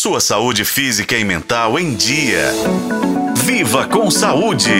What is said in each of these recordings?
Sua saúde física e mental em dia. Viva com saúde!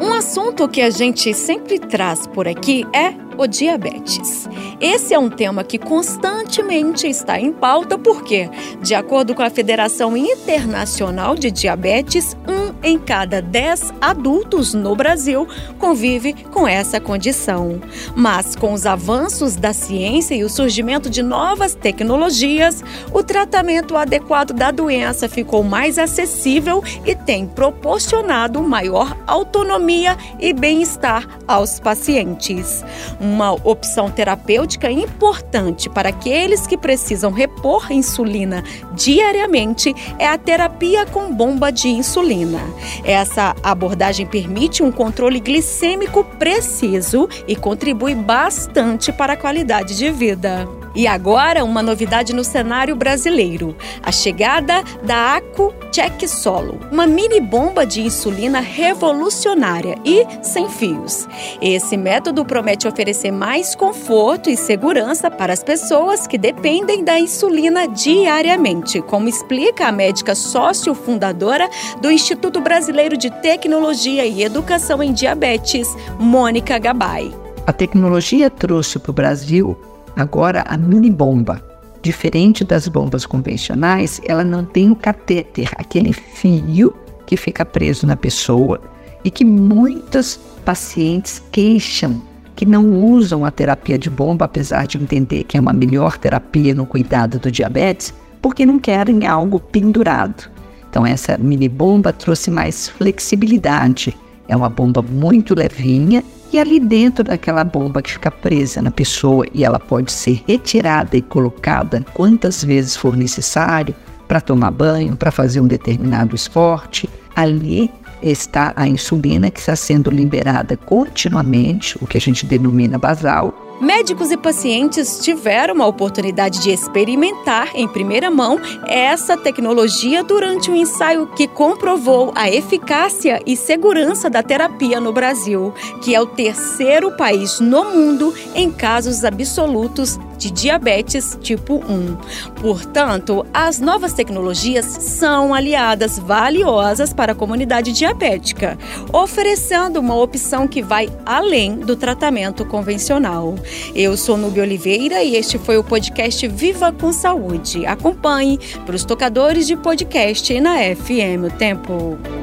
Um assunto que a gente sempre traz por aqui é o diabetes. Esse é um tema que constantemente está em pauta porque, de acordo com a Federação Internacional de Diabetes, um em cada dez adultos no Brasil convive com essa condição. Mas com os avanços da ciência e o surgimento de novas tecnologias, o tratamento adequado da doença ficou mais acessível e tem proporcionado maior autonomia e bem-estar aos pacientes. Uma opção terapêutica importante para aqueles que precisam repor insulina diariamente é a terapia com bomba de insulina. Essa abordagem permite um controle glicêmico preciso e contribui bastante para a qualidade de vida. E agora, uma novidade no cenário brasileiro: a chegada da Acu Check Solo, uma mini bomba de insulina revolucionária e sem fios. Esse método promete oferecer mais conforto e segurança para as pessoas que dependem da insulina diariamente, como explica a médica sócio fundadora do Instituto Brasileiro de Tecnologia e Educação em Diabetes, Mônica Gabay. A tecnologia trouxe para o Brasil Agora, a mini bomba, diferente das bombas convencionais, ela não tem o catéter, aquele fio que fica preso na pessoa e que muitos pacientes queixam que não usam a terapia de bomba, apesar de entender que é uma melhor terapia no cuidado do diabetes, porque não querem algo pendurado. Então, essa mini bomba trouxe mais flexibilidade. É uma bomba muito levinha e ali dentro daquela bomba que fica presa na pessoa e ela pode ser retirada e colocada quantas vezes for necessário para tomar banho, para fazer um determinado esporte, ali está a insulina que está sendo liberada continuamente, o que a gente denomina basal, Médicos e pacientes tiveram a oportunidade de experimentar em primeira mão essa tecnologia durante um ensaio que comprovou a eficácia e segurança da terapia no Brasil, que é o terceiro país no mundo em casos absolutos de diabetes tipo 1. Portanto, as novas tecnologias são aliadas valiosas para a comunidade diabética, oferecendo uma opção que vai além do tratamento convencional. Eu sou Nubia Oliveira e este foi o podcast Viva com Saúde. Acompanhe para os tocadores de podcast na FM o Tempo.